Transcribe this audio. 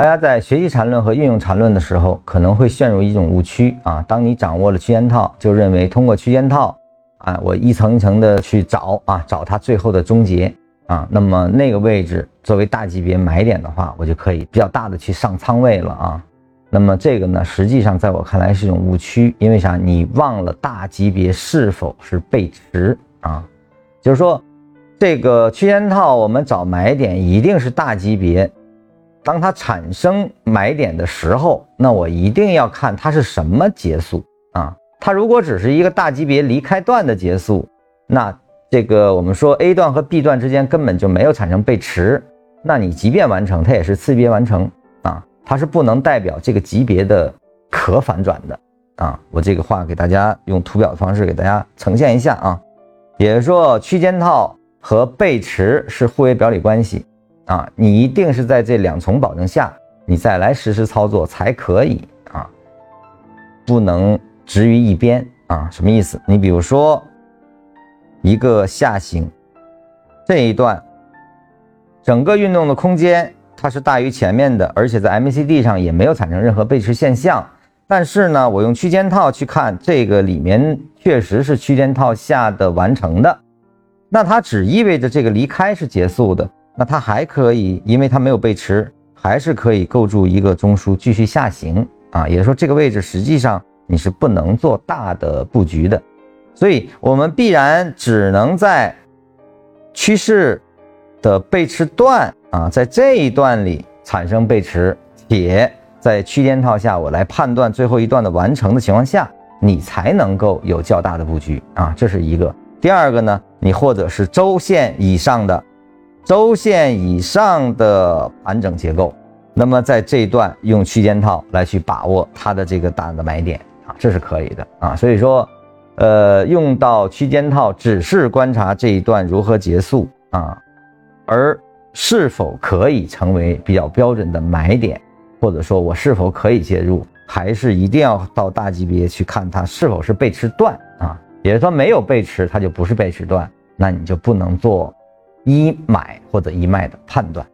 大家在学习缠论和运用缠论的时候，可能会陷入一种误区啊。当你掌握了区间套，就认为通过区间套啊，我一层一层的去找啊，找它最后的终结啊，那么那个位置作为大级别买点的话，我就可以比较大的去上仓位了啊。那么这个呢，实际上在我看来是一种误区，因为啥？你忘了大级别是否是背驰啊？就是说，这个区间套我们找买点一定是大级别。当它产生买点的时候，那我一定要看它是什么结束啊？它如果只是一个大级别离开段的结束，那这个我们说 A 段和 B 段之间根本就没有产生背驰，那你即便完成，它也是次级别完成啊，它是不能代表这个级别的可反转的啊。我这个话给大家用图表的方式给大家呈现一下啊，也就是说区间套和背驰是互为表里关系。啊，你一定是在这两重保证下，你再来实施操作才可以啊，不能执于一边啊。什么意思？你比如说一个下行这一段，整个运动的空间它是大于前面的，而且在 MACD 上也没有产生任何背驰现象。但是呢，我用区间套去看这个里面确实是区间套下的完成的，那它只意味着这个离开是结束的。那它还可以，因为它没有背驰，还是可以构筑一个中枢继续下行啊。也就是说，这个位置实际上你是不能做大的布局的，所以我们必然只能在趋势的背驰段啊，在这一段里产生背驰，且在区间套下我来判断最后一段的完成的情况下，你才能够有较大的布局啊。这是一个。第二个呢，你或者是周线以上的。周线以上的盘整结构，那么在这一段用区间套来去把握它的这个大的买点啊，这是可以的啊。所以说，呃，用到区间套只是观察这一段如何结束啊，而是否可以成为比较标准的买点，或者说我是否可以介入，还是一定要到大级别去看它是否是背驰段啊。也就是说，没有背驰，它就不是背驰段，那你就不能做。一买或者一卖的判断。